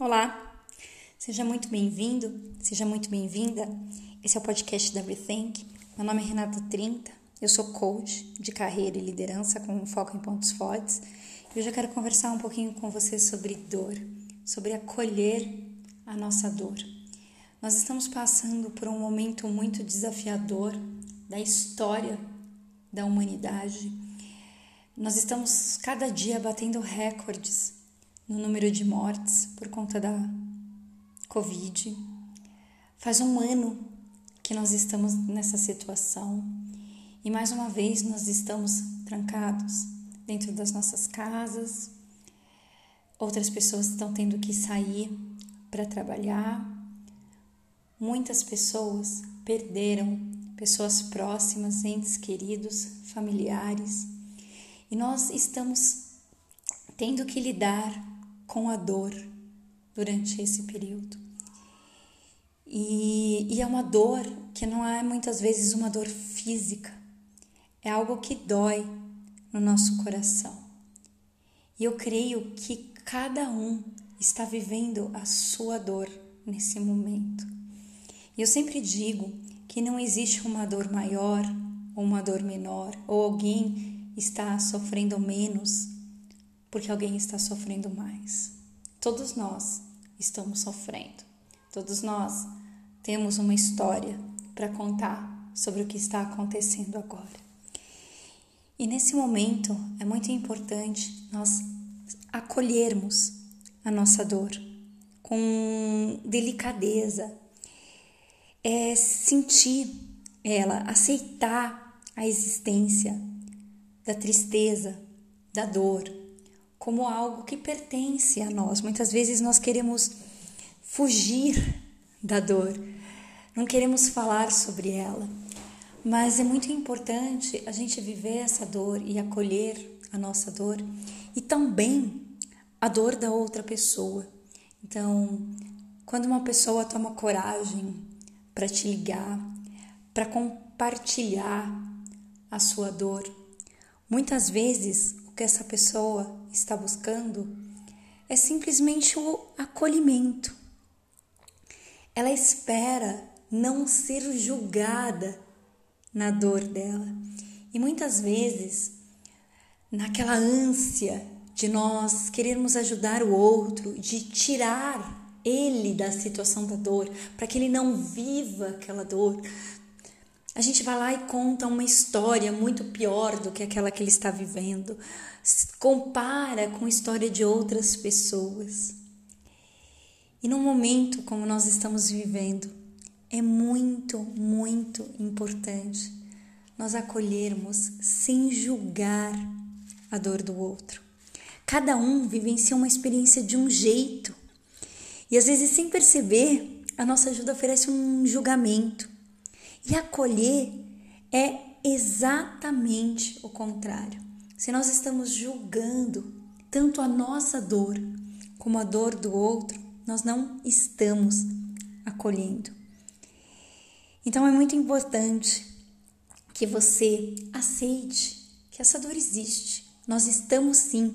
Olá, seja muito bem-vindo, seja muito bem-vinda. Esse é o podcast da Rethink. Meu nome é Renata Trinta, eu sou coach de carreira e liderança com foco em pontos fortes e hoje eu quero conversar um pouquinho com você sobre dor, sobre acolher a nossa dor. Nós estamos passando por um momento muito desafiador da história da humanidade. Nós estamos cada dia batendo recordes no número de mortes conta da Covid. Faz um ano que nós estamos nessa situação e mais uma vez nós estamos trancados dentro das nossas casas. Outras pessoas estão tendo que sair para trabalhar. Muitas pessoas perderam pessoas próximas, entes queridos, familiares, e nós estamos tendo que lidar com a dor durante esse período. E, e, é uma dor que não é muitas vezes uma dor física, é algo que dói no nosso coração. E eu creio que cada um está vivendo a sua dor nesse momento. E eu sempre digo que não existe uma dor maior ou uma dor menor, ou alguém está sofrendo menos porque alguém está sofrendo mais. Todos nós estamos sofrendo. Todos nós temos uma história para contar sobre o que está acontecendo agora. E nesse momento é muito importante nós acolhermos a nossa dor com delicadeza, é sentir ela, aceitar a existência da tristeza, da dor, como algo que pertence a nós. Muitas vezes nós queremos fugir da dor, não queremos falar sobre ela, mas é muito importante a gente viver essa dor e acolher a nossa dor e também a dor da outra pessoa. Então, quando uma pessoa toma coragem para te ligar, para compartilhar a sua dor, muitas vezes que essa pessoa está buscando é simplesmente o acolhimento. Ela espera não ser julgada na dor dela. E muitas vezes, naquela ânsia de nós querermos ajudar o outro, de tirar ele da situação da dor, para que ele não viva aquela dor, a gente vai lá e conta uma história muito pior do que aquela que ele está vivendo, compara com a história de outras pessoas. E num momento como nós estamos vivendo, é muito, muito importante nós acolhermos sem julgar a dor do outro. Cada um vivencia uma experiência de um jeito. E às vezes, sem perceber, a nossa ajuda oferece um julgamento. E acolher é exatamente o contrário. Se nós estamos julgando tanto a nossa dor como a dor do outro, nós não estamos acolhendo. Então é muito importante que você aceite que essa dor existe. Nós estamos sim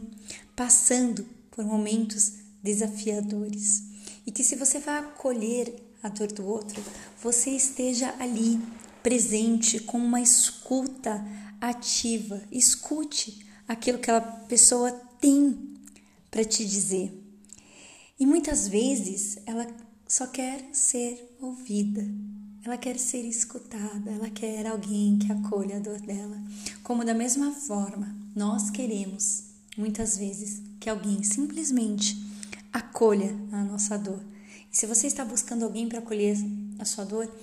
passando por momentos desafiadores e que se você vai acolher a dor do outro, você esteja ali, presente, com uma escuta ativa. Escute aquilo que a pessoa tem para te dizer. E muitas vezes ela só quer ser ouvida, ela quer ser escutada, ela quer alguém que acolha a dor dela. Como da mesma forma, nós queremos muitas vezes que alguém simplesmente acolha a nossa dor se você está buscando alguém para acolher a sua dor,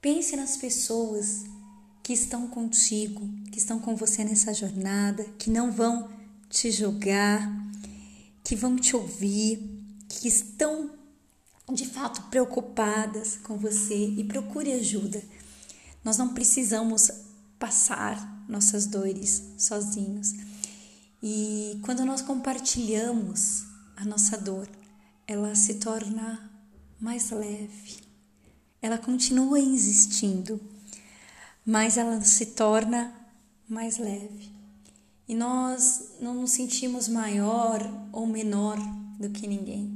pense nas pessoas que estão contigo, que estão com você nessa jornada, que não vão te julgar, que vão te ouvir, que estão de fato preocupadas com você e procure ajuda. Nós não precisamos passar nossas dores sozinhos. E quando nós compartilhamos a nossa dor, ela se torna mais leve. Ela continua existindo, mas ela se torna mais leve. E nós não nos sentimos maior ou menor do que ninguém.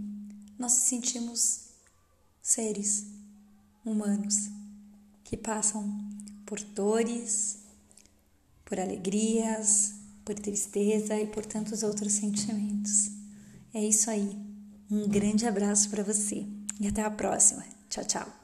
nós sentimos seres humanos que passam por dores, por alegrias, por tristeza e por tantos outros sentimentos. É isso aí. Um grande abraço para você e até a próxima. Tchau, tchau.